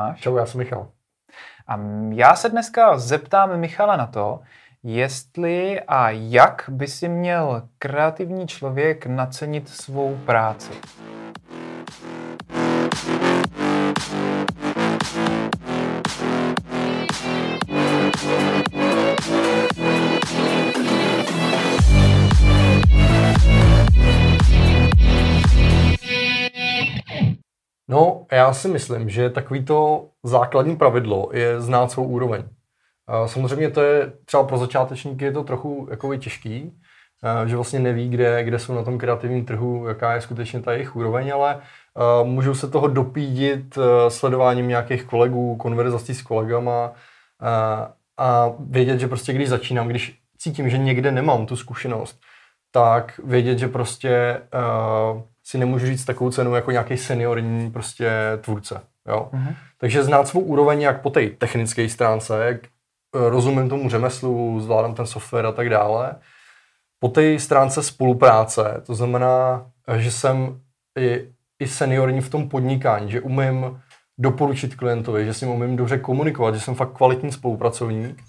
máš? Čau, já jsem Michal. A já se dneska zeptám Michala na to, jestli a jak by si měl kreativní člověk nacenit svou práci. No, já si myslím, že takovýto základní pravidlo je znát svou úroveň. Samozřejmě to je třeba pro začátečníky je to trochu jako těžký, že vlastně neví, kde, kde jsou na tom kreativním trhu, jaká je skutečně ta jejich úroveň, ale můžou se toho dopídit sledováním nějakých kolegů, konverzací s kolegama a vědět, že prostě když začínám, když cítím, že někde nemám tu zkušenost, tak vědět, že prostě si nemůžu říct takovou cenu jako nějaký seniorní prostě tvůrce. Jo? Mm-hmm. Takže znát svou úroveň jak po té technické stránce, jak eh, rozumím tomu řemeslu, zvládám ten software a tak dále. Po té stránce spolupráce, to znamená, že jsem i, i seniorní v tom podnikání, že umím doporučit klientovi, že si umím dobře komunikovat, že jsem fakt kvalitní spolupracovník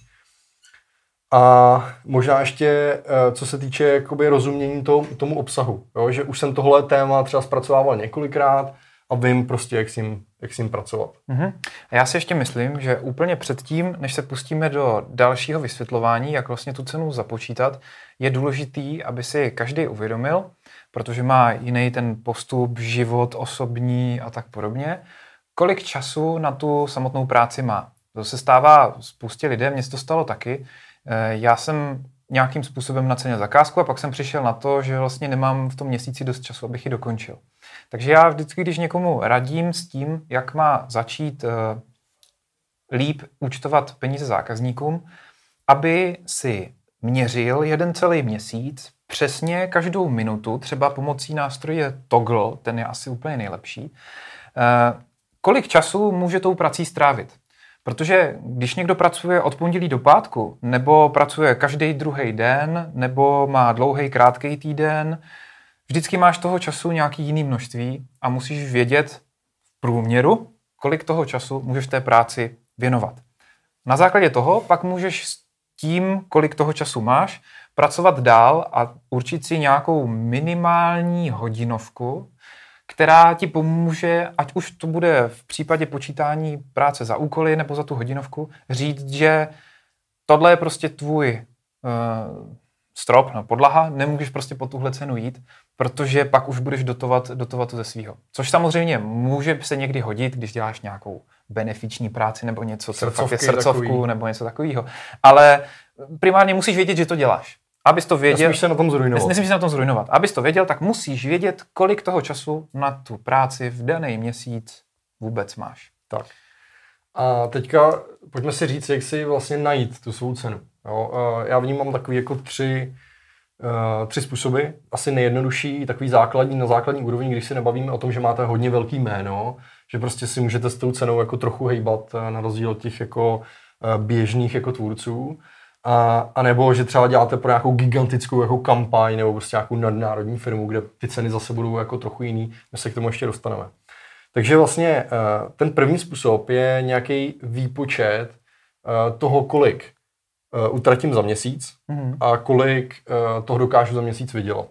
a možná ještě, eh, co se týče jakoby rozumění to, tomu obsahu, jo? že už jsem tohle téma třeba zpracovával několikrát a vím prostě, jak s ním, jak s ním pracovat. Mm-hmm. Já si ještě myslím, že úplně předtím, než se pustíme do dalšího vysvětlování, jak vlastně tu cenu započítat, je důležitý, aby si každý uvědomil, protože má jiný ten postup, život osobní a tak podobně, kolik času na tu samotnou práci má. To se stává spoustě lidem, mně se to stalo taky, já jsem nějakým způsobem nacenil zakázku a pak jsem přišel na to, že vlastně nemám v tom měsíci dost času, abych ji dokončil. Takže já vždycky, když někomu radím s tím, jak má začít uh, líp účtovat peníze zákazníkům, aby si měřil jeden celý měsíc přesně každou minutu, třeba pomocí nástroje Toggle, ten je asi úplně nejlepší, uh, kolik času může tou prací strávit. Protože když někdo pracuje od pondělí do pátku, nebo pracuje každý druhý den, nebo má dlouhý, krátký týden, vždycky máš toho času nějaký jiný množství a musíš vědět v průměru, kolik toho času můžeš té práci věnovat. Na základě toho pak můžeš s tím, kolik toho času máš, pracovat dál a určit si nějakou minimální hodinovku, která ti pomůže, ať už to bude v případě počítání práce za úkoly nebo za tu hodinovku, říct, že tohle je prostě tvůj uh, strop, no, podlaha, nemůžeš prostě po tuhle cenu jít, protože pak už budeš dotovat, dotovat to ze svého. Což samozřejmě může se někdy hodit, když děláš nějakou benefiční práci nebo něco, co fakt je srdcovku takový. nebo něco takového. Ale primárně musíš vědět, že to děláš. Abys to věděl. Nesmíš se na tom zrujnovat. Nesmíš se na tom zrujnovat. Abys to věděl, tak musíš vědět, kolik toho času na tu práci v daný měsíc vůbec máš. Tak. A teďka pojďme si říct, jak si vlastně najít tu svou cenu. Jo? Já vnímám takový jako tři, uh, tři způsoby. Asi nejjednodušší, takový základní, na základní úrovni, když se nebavíme o tom, že máte hodně velký jméno, že prostě si můžete s tou cenou jako trochu hejbat eh, na rozdíl od těch jako eh, běžných jako tvůrců. A, a nebo že třeba děláte pro nějakou gigantickou jako kampaň nebo prostě nějakou nadnárodní firmu, kde ty ceny zase budou jako trochu jiný, my se k tomu ještě dostaneme. Takže vlastně eh, ten první způsob je nějaký výpočet eh, toho, kolik eh, utratím za měsíc mm-hmm. a kolik toho dokážu za měsíc vydělat.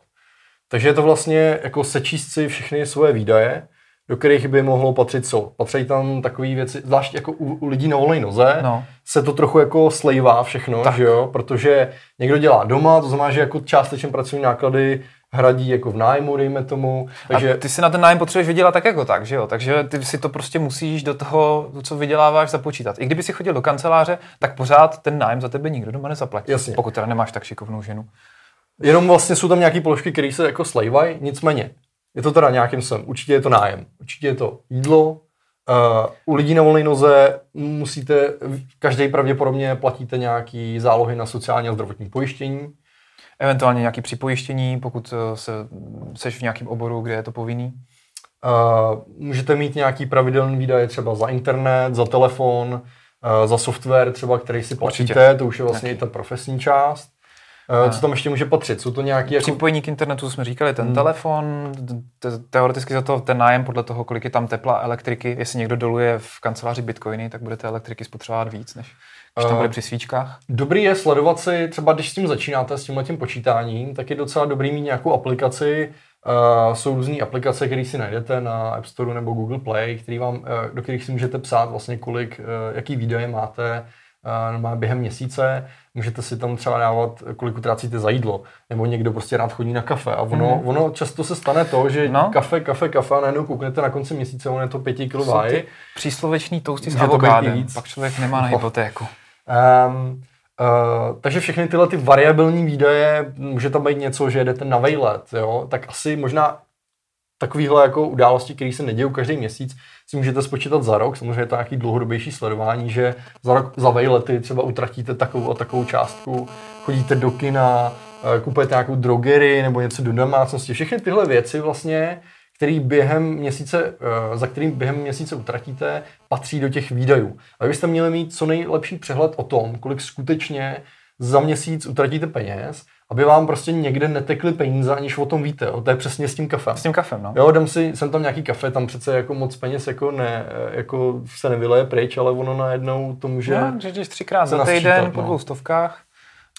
Takže je to vlastně jako sečíst si všechny svoje výdaje do kterých by mohlo patřit co? Patří tam takové věci, zvlášť jako u, u lidí na volné noze, no. se to trochu jako slejvá všechno, tak. že jo? Protože někdo dělá doma, to znamená, že jako částečně pracovní náklady hradí jako v nájmu, dejme tomu. Takže... A ty si na ten nájem potřebuješ vydělat tak jako tak, že jo? Takže ty si to prostě musíš do toho, co vyděláváš, započítat. I kdyby si chodil do kanceláře, tak pořád ten nájem za tebe nikdo doma nezaplatí. Jasně. Pokud teda nemáš tak šikovnou ženu. Jenom vlastně jsou tam nějaké položky, které se jako slejvají, nicméně je to teda nějakým sem. Určitě je to nájem. Určitě je to jídlo. Uh, u lidí na volné noze musíte, každý pravděpodobně platíte nějaký zálohy na sociální a zdravotní pojištění. Eventuálně nějaké připojištění, pokud eh, se, seš v nějakém oboru, kde je to povinný. Uh, můžete mít nějaký pravidelný výdaje třeba za internet, za telefon, uh, za software třeba, který si platíte, Určitě. to už je vlastně Jaký. i ta profesní část. Uh, co tam ještě může patřit? Jsou to nějaké... Jako... Připojení k internetu jsme říkali, ten hmm. telefon, te- teoreticky za to ten nájem podle toho, kolik je tam tepla elektriky. Jestli někdo doluje v kanceláři bitcoiny, tak budete elektriky spotřebovat víc, než když tam bude při svíčkách. Dobrý je sledovat si, třeba když s tím začínáte, s tímhle tím počítáním, tak je docela dobrý mít nějakou aplikaci, Uh, jsou různé aplikace, které si najdete na App Store nebo Google Play, který vám, uh, do kterých si můžete psát vlastně kolik, uh, jaký výdaje máte uh, během měsíce. Můžete si tam třeba dávat, kolik utrácíte za jídlo. Nebo někdo prostě rád chodí na kafe. A ono, mm-hmm. ono často se stane to, že no. kafe, kafe, kafe a najednou kouknete na konci měsíce, ono je to pěti kilo váhy. Přísloveční tousty s avokádem, pak člověk nemá na no. hypotéku. Um, Uh, takže všechny tyhle ty variabilní výdaje, může tam být něco, že jedete na vejlet, jo, tak asi možná takovýhle jako události, které se nedějí každý měsíc, si můžete spočítat za rok. Samozřejmě je to nějaký dlouhodobější sledování, že za rok za vejlety třeba utratíte takovou a takovou částku, chodíte do kina, uh, kupujete nějakou drogery nebo něco do domácnosti. Všechny tyhle věci vlastně který během měsíce, eh, za kterým během měsíce utratíte, patří do těch výdajů. A byste měli mít co nejlepší přehled o tom, kolik skutečně za měsíc utratíte peněz, aby vám prostě někde netekly peníze, aniž o tom víte. Jo? To je přesně s tím kafem. S tím kafem, no. Jo, dám si, jsem tam nějaký kafe, tam přece jako moc peněz jako, ne, jako se nevyleje pryč, ale ono najednou to může... No, když třikrát za týden po no. dvou stovkách,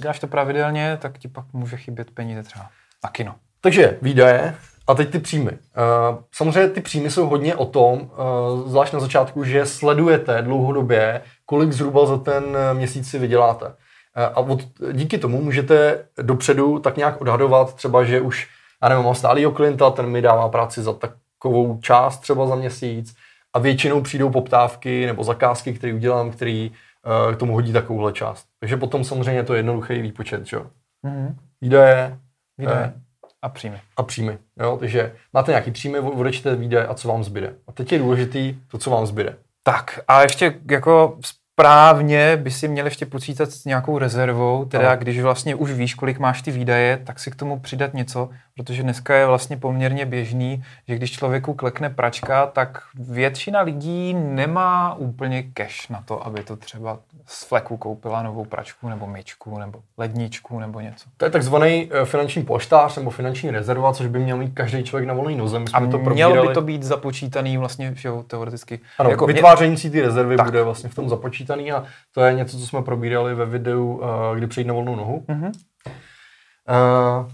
děláš to pravidelně, tak ti pak může chybět peníze třeba na kino. Takže výdaje, a teď ty příjmy. Uh, samozřejmě ty příjmy jsou hodně o tom, uh, zvlášť na začátku, že sledujete dlouhodobě, kolik zhruba za ten měsíc si vyděláte. Uh, a od, díky tomu můžete dopředu tak nějak odhadovat třeba, že už, já nevím, mám stálýho klienta, ten mi dává práci za takovou část třeba za měsíc a většinou přijdou poptávky nebo zakázky, které udělám, který uh, k tomu hodí takovouhle část. Takže potom samozřejmě je to jednoduchý výpočet, že jo. Mm-hmm. Výdaje, Výdaje. A příjmy. A příjmy. Jo? Takže máte nějaký příjmy, odečtete výdaje a co vám zbyde. A teď je důležitý to, co vám zbyde. Tak a ještě jako správně by si měl ještě počítat s nějakou rezervou, teda no. když vlastně už víš, kolik máš ty výdaje, tak si k tomu přidat něco, protože dneska je vlastně poměrně běžný, že když člověku klekne pračka, tak většina lidí nemá úplně cash na to, aby to třeba z fleku koupila novou pračku nebo myčku nebo ledničku nebo něco. To je takzvaný eh, finanční poštář nebo finanční rezerva, což by měl mít každý člověk na volný noze. A to mělo by to být započítaný vlastně, že jo, teoreticky. Ano, jako vytváření si ty rezervy tak. bude vlastně v tom započítaný a to je něco, co jsme probírali ve videu, eh, kdy přejít na volnou nohu. Mm-hmm. Uh,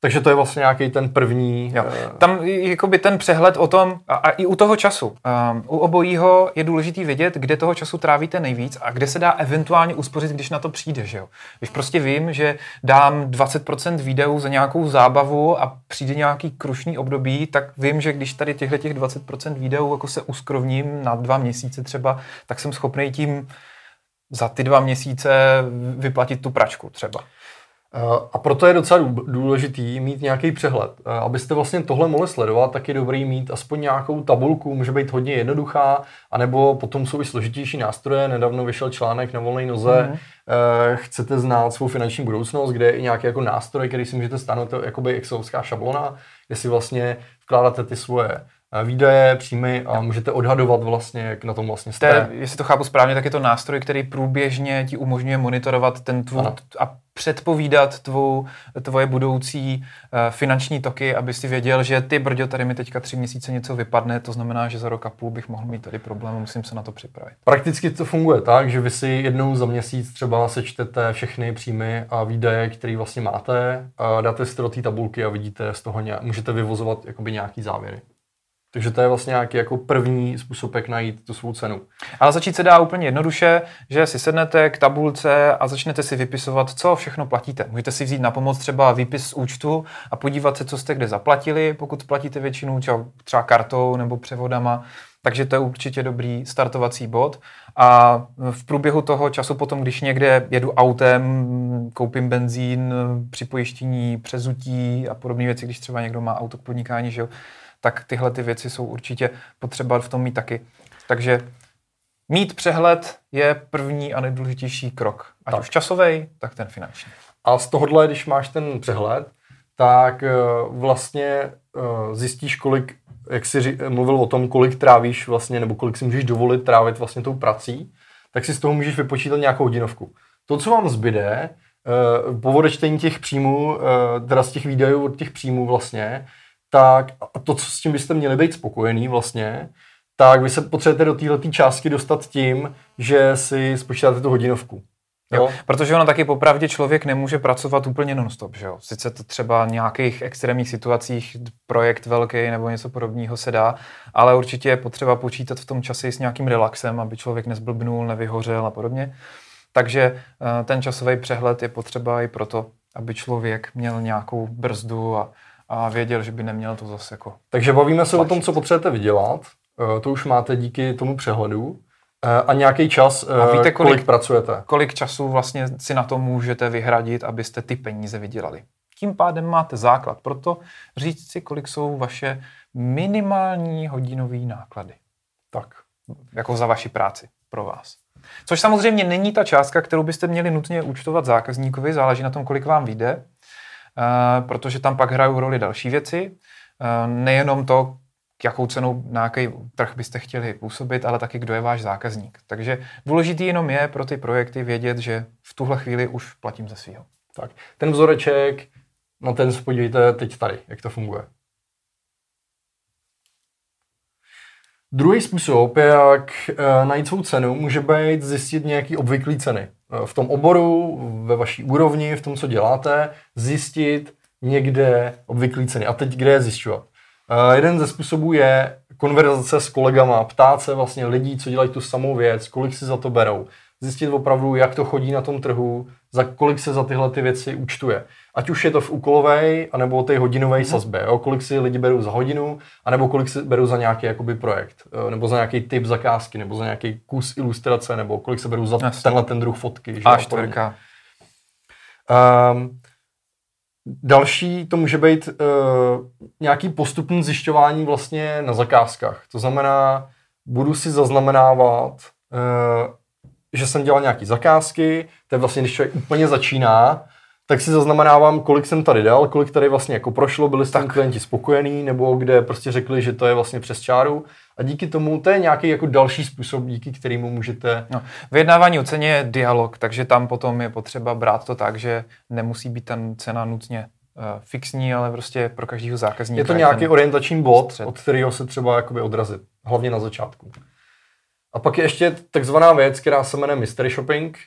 takže to je vlastně nějaký ten první... Jo. Uh... Tam jakoby ten přehled o tom, a, a i u toho času. Um, u obojího je důležitý vědět, kde toho času trávíte nejvíc a kde se dá eventuálně uspořit, když na to přijde. Že jo? Když prostě vím, že dám 20% videů za nějakou zábavu a přijde nějaký krušný období, tak vím, že když tady těchto těch 20% videů jako se uskrovním na dva měsíce třeba, tak jsem schopný tím za ty dva měsíce vyplatit tu pračku třeba. Eh, a proto je docela důležitý mít nějaký přehled. Eh, abyste vlastně tohle mohli sledovat, tak je dobrý mít aspoň nějakou tabulku, může být hodně jednoduchá, anebo potom jsou i složitější nástroje. Nedávno vyšel článek na volné noze, mm-hmm. chcete znát svou finanční budoucnost, kde je i nějaký jako nástroj, který si můžete stanout, jako by excelovská šablona, kde si vlastně vkládáte ty svoje výdaje, příjmy a můžete odhadovat vlastně, jak na tom vlastně jste. Te, jestli to chápu správně, tak je to nástroj, který průběžně ti umožňuje monitorovat ten tvůj a předpovídat tvou, tvoje budoucí uh, finanční toky, aby si věděl, že ty brďo, tady mi teďka tři měsíce něco vypadne, to znamená, že za rok a půl bych mohl mít tady problém, musím se na to připravit. Prakticky to funguje tak, že vy si jednou za měsíc třeba sečtete všechny příjmy a výdaje, které vlastně máte, a dáte si to do té tabulky a vidíte z toho nějak, můžete vyvozovat jakoby nějaký závěry. Takže to je vlastně nějaký jako první způsob, jak najít tu svou cenu. Ale začít se dá úplně jednoduše, že si sednete k tabulce a začnete si vypisovat, co všechno platíte. Můžete si vzít na pomoc třeba výpis z účtu a podívat se, co jste kde zaplatili, pokud platíte většinu třeba kartou nebo převodama. Takže to je určitě dobrý startovací bod. A v průběhu toho času potom, když někde jedu autem, koupím benzín, připojištění, přezutí a podobné věci, když třeba někdo má auto k podnikání, že jo, tak tyhle ty věci jsou určitě potřeba v tom mít taky. Takže mít přehled je první a nejdůležitější krok. Ať tak. už časový, tak ten finanční. A z tohohle, když máš ten přehled, tak eh, vlastně eh, zjistíš, kolik, jak jsi mluvil o tom, kolik trávíš vlastně, nebo kolik si můžeš dovolit trávit vlastně tou prací, tak si z toho můžeš vypočítat nějakou hodinovku. To, co vám zbyde, uh, po odečtení těch příjmů, teda z těch výdajů od těch příjmů vlastně, tak a to, co s tím byste měli být spokojený vlastně, tak vy se potřebujete do této částky dostat tím, že si spočítáte tu hodinovku. Jo. jo. Protože ono taky popravdě člověk nemůže pracovat úplně non-stop, že jo. Sice to třeba v nějakých extrémních situacích, projekt velký nebo něco podobného se dá, ale určitě je potřeba počítat v tom čase s nějakým relaxem, aby člověk nezblbnul, nevyhořel a podobně. Takže eh, ten časový přehled je potřeba i proto, aby člověk měl nějakou brzdu a, a věděl, že by neměl to zase jako... Takže bavíme se tlačit. o tom, co potřebujete vydělat. Eh, to už máte díky tomu přehledu. Eh, a nějaký čas, a víte, kolik, kolik pracujete? Kolik času vlastně si na to můžete vyhradit, abyste ty peníze vydělali. Tím pádem máte základ. Proto říct si, kolik jsou vaše minimální hodinové náklady. Tak. Jako za vaši práci pro vás. Což samozřejmě není ta částka, kterou byste měli nutně účtovat zákazníkovi, záleží na tom, kolik vám vyjde, protože tam pak hrají roli další věci. Uh, nejenom to, jakou cenou na jaký trh byste chtěli působit, ale taky kdo je váš zákazník. Takže důležitý jenom je pro ty projekty vědět, že v tuhle chvíli už platím ze svého. Tak, ten vzoreček, no ten se podívejte teď tady, jak to funguje. Druhý způsob, jak e, najít svou cenu, může být zjistit nějaký obvyklý ceny. E, v tom oboru, ve vaší úrovni, v tom, co děláte, zjistit někde obvyklý ceny. A teď kde je zjišťovat? Uh, jeden ze způsobů je konverzace s kolegama, ptát se vlastně lidí, co dělají tu samou věc, kolik si za to berou. Zjistit opravdu, jak to chodí na tom trhu, za kolik se za tyhle ty věci účtuje. Ať už je to v úkolové, anebo té hodinové mm. sazbě, jo? kolik si lidi berou za hodinu, anebo kolik si berou za nějaký jakoby, projekt, nebo za nějaký typ zakázky, nebo za nějaký kus ilustrace, nebo kolik se berou za Jasně. tenhle ten druh fotky. A čtvrka. Um, Další to může být uh, nějaký postupný zjišťování vlastně na zakázkách. To znamená, budu si zaznamenávat, uh, že jsem dělal nějaké zakázky, to je vlastně, když člověk úplně začíná, tak si zaznamenávám, kolik jsem tady dal, kolik tady vlastně jako prošlo, byli tím klienti spokojení, nebo kde prostě řekli, že to je vlastně přes čáru. A díky tomu to je nějaký jako další způsob, díky kterému můžete... No, vyjednávání o ceně je dialog, takže tam potom je potřeba brát to tak, že nemusí být ten cena nutně uh, fixní, ale prostě pro každého zákazníka. Je to nějaký orientační bod, střed. od kterého se třeba jakoby odrazit, hlavně na začátku. A pak je ještě takzvaná věc, která se jmenuje mystery shopping.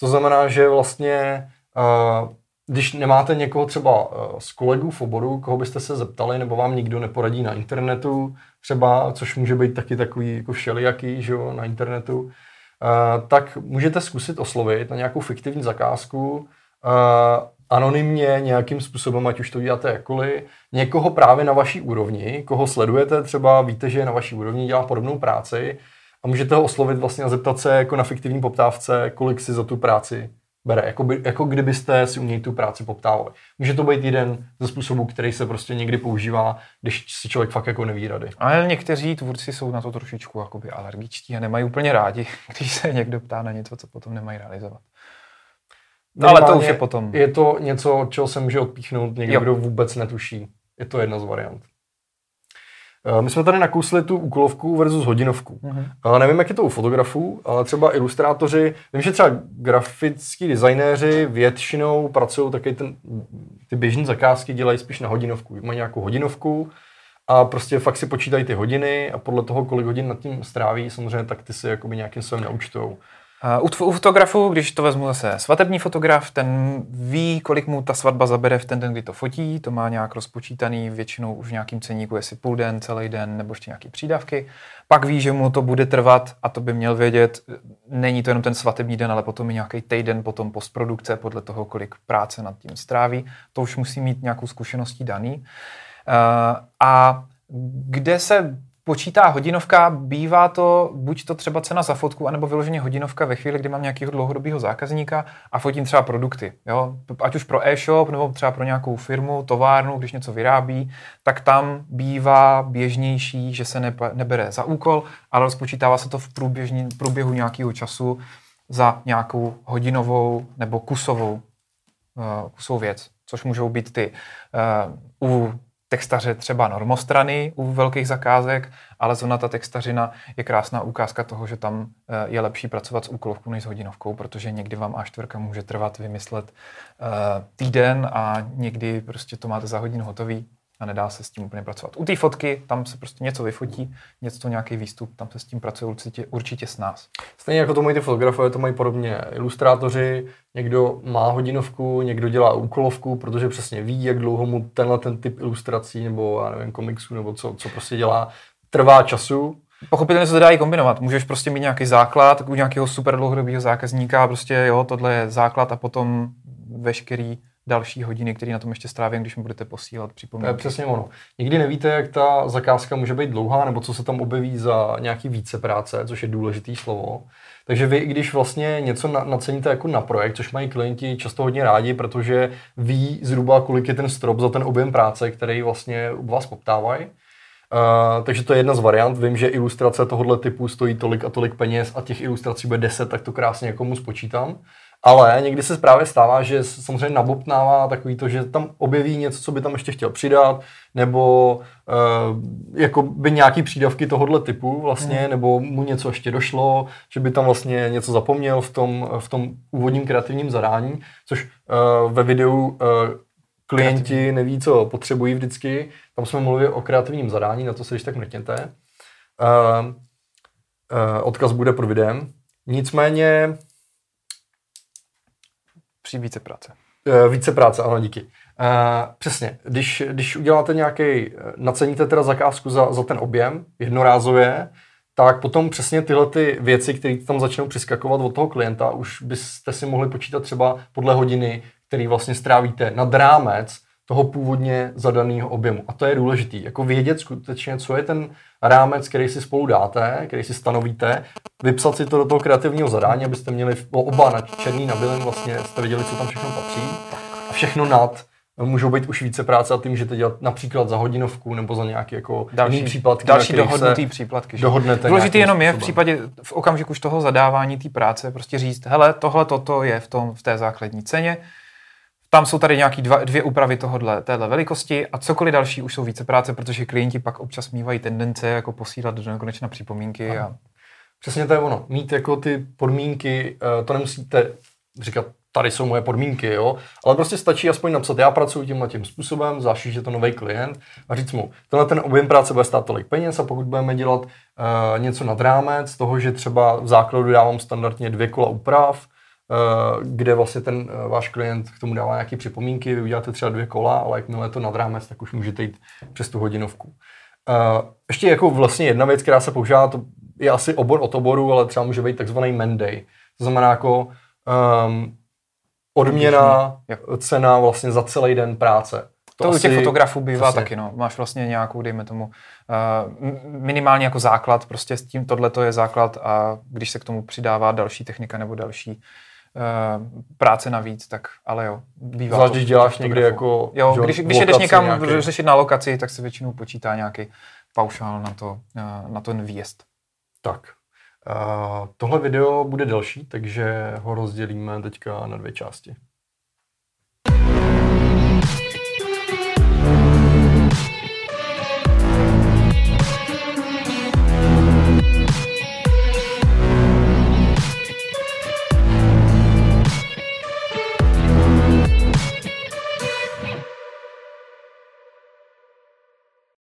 To znamená, že vlastně uh, když nemáte někoho třeba z kolegů v oboru, koho byste se zeptali, nebo vám nikdo neporadí na internetu, třeba, což může být taky takový jako všelijaký, že jo, na internetu, uh, tak můžete zkusit oslovit na nějakou fiktivní zakázku anonymně nějakým způsobem, ať už to děláte jakkoliv, někoho právě na vaší úrovni, koho sledujete, třeba víte, že je na vaší úrovni, dělá podobnou práci a můžete ho oslovit vlastně a zeptat se jako na fiktivní poptávce, kolik si za tu práci bere, jako, by, jako kdybyste si u něj tu práci poptávali. Může to být jeden ze způsobů, který se prostě někdy používá, když si člověk fakt jako neví rady. Ale někteří tvůrci jsou na to trošičku jakoby alergičtí a nemají úplně rádi, když se někdo ptá na něco, co potom nemají realizovat. No, ale to už je potom. Je to něco, čeho se může odpíchnout někdo, jo. kdo vůbec netuší. Je to jedna z variant. Eh, my jsme tady nakousli tu úkolovku versus hodinovku. Mm-hmm. Nevím, jak je to u fotografů, ale třeba ilustrátoři, vím, že třeba grafický designéři většinou pracují taky ten, ty běžné zakázky dělají spíš na hodinovku. Mají nějakou hodinovku a prostě fakt si počítají ty hodiny a podle toho, kolik hodin nad tím stráví, samozřejmě tak ty si jakoby nějakým způsobem naučtou. U, fotografu, když to vezmu zase svatební fotograf, ten ví, kolik mu ta svatba zabere v ten den, kdy to fotí, to má nějak rozpočítaný většinou už v nějakým ceníku, jestli půl den, celý den nebo ještě nějaký přídavky. Pak ví, že mu to bude trvat a to by měl vědět, není to jenom ten svatební den, ale potom i nějaký týden potom postprodukce podle toho, kolik práce nad tím stráví. To už musí mít nějakou zkušeností daný. Uh, a kde se počítá hodinovka, bývá to buď to třeba cena za fotku, anebo vyloženě hodinovka ve chvíli, kdy mám nějakého dlouhodobého zákazníka a fotím třeba produkty. Jo? Ať už pro e-shop, nebo třeba pro nějakou firmu, továrnu, když něco vyrábí, tak tam bývá běžnější, že se nebere za úkol, ale rozpočítává se to v průběžní, průběhu nějakého času za nějakou hodinovou nebo kusovou, uh, kusovou věc, což můžou být ty uh, u textaře třeba normostrany u velkých zakázek, ale zrovna ta textařina je krásná ukázka toho, že tam eh, je lepší pracovat s úkolovkou než s hodinovkou, protože někdy vám A4 může trvat vymyslet uh, týden a někdy prostě to máte za hodinu hotový a nedá se s tím úplně pracovat. U té fotky tam se prostě něco vyfotí, něco nějaký výstup, tam se s tím pracuje určitě, určitě s nás. Stejně jako to mají ty fotografové, to mají podobně ilustrátoři, někdo má hodinovku, někdo dělá úkolovku, protože přesně ví, jak dlouho mu tenhle ten typ ilustrací nebo já nevím, komiksů nebo co, co prostě dělá, trvá času, Pochopitelně se to dá i kombinovat. Můžeš prostě mít nějaký základ u nějakého super dlouhodobého zákazníka a prostě jo, tohle je základ a potom veškerý další hodiny, které na tom ještě strávím, když mi budete posílat připomínky. To je přesně ono. Nikdy nevíte, jak ta zakázka může být dlouhá, nebo co se tam objeví za nějaký více práce, což je důležitý slovo. Takže vy, když vlastně něco naceníte jako na projekt, což mají klienti často hodně rádi, protože ví zhruba, kolik je ten strop za ten objem práce, který vlastně u vás poptávají, Uh, takže to je jedna z variant. Vím, že ilustrace tohoto typu stojí tolik a tolik peněz a těch ilustrací bude 10, tak to krásně jako mu spočítám. Ale někdy se právě stává, že samozřejmě nabobtnává takový to, že tam objeví něco, co by tam ještě chtěl přidat, nebo uh, jako by nějaký přídavky tohohle typu vlastně, hmm. nebo mu něco ještě došlo, že by tam vlastně něco zapomněl v tom, v tom úvodním kreativním zadání, což uh, ve videu uh, klienti Kreativní. neví, co potřebují vždycky. Tam jsme mluvili o kreativním zadání, na to se když tak mrkněte. Uh, uh, odkaz bude pod videem. Nicméně Při více práce. Uh, více práce, ano, díky. Uh, přesně, když, když uděláte nějaký, naceníte teda zakázku za, za ten objem jednorázově, tak potom přesně tyhle ty věci, které tam začnou přiskakovat od toho klienta, už byste si mohli počítat třeba podle hodiny, který vlastně strávíte nad rámec toho původně zadaného objemu. A to je důležité, jako vědět skutečně, co je ten rámec, který si spolu dáte, který si stanovíte, vypsat si to do toho kreativního zadání, abyste měli oba na černý na bílém, vlastně jste věděli, co tam všechno patří. A všechno nad můžou být už více práce a ty můžete dělat například za hodinovku nebo za nějaký jako další, jiný příplatky. Další dohodnutý příplatky. Dohodnete Důležitý jenom je v případě, v okamžiku už toho zadávání té práce, prostě říct, hele, tohle, toto je v, tom, v té základní ceně, tam jsou tady nějaký dva, dvě úpravy tohohle, téhle velikosti a cokoliv další už jsou více práce, protože klienti pak občas mývají tendence jako posílat do nekonečna připomínky. A... Přesně to je ono. Mít jako ty podmínky, eh, to nemusíte říkat, tady jsou moje podmínky, jo, ale prostě stačí aspoň napsat, já pracuji tímhle tím způsobem, zvlášť, že je to nový klient a říct mu, tenhle ten objem práce bude stát tolik peněz a pokud budeme dělat uh, něco nad rámec toho, že třeba v základu dávám standardně dvě kola úprav, kde vlastně ten eh, váš klient k tomu dává nějaké připomínky, vy uděláte třeba dvě kola, ale jakmile je to nad rámec, tak už můžete jít přes tu hodinovku. Eh, ještě jako vlastně jedna věc, která se používá, to je asi obor od oboru, ale třeba může být takzvaný Monday. To znamená jako um, odměna, cena vlastně za celý den práce. To, to asi, u těch fotografů bývá přesně. taky, no. Máš vlastně nějakou, dejme tomu, uh, minimálně jako základ, prostě s tím tohle to je základ a když se k tomu přidává další technika nebo další uh, práce navíc, tak ale jo, bývá Zvlášť, když děláš někdy jako Jo, když, když jdeš někam nějaký... řešit na lokaci, tak se většinou počítá nějaký paušál na, to, uh, na ten výjezd. Tak. Uh, tohle video bude delší, takže ho rozdělíme teďka na dvě části.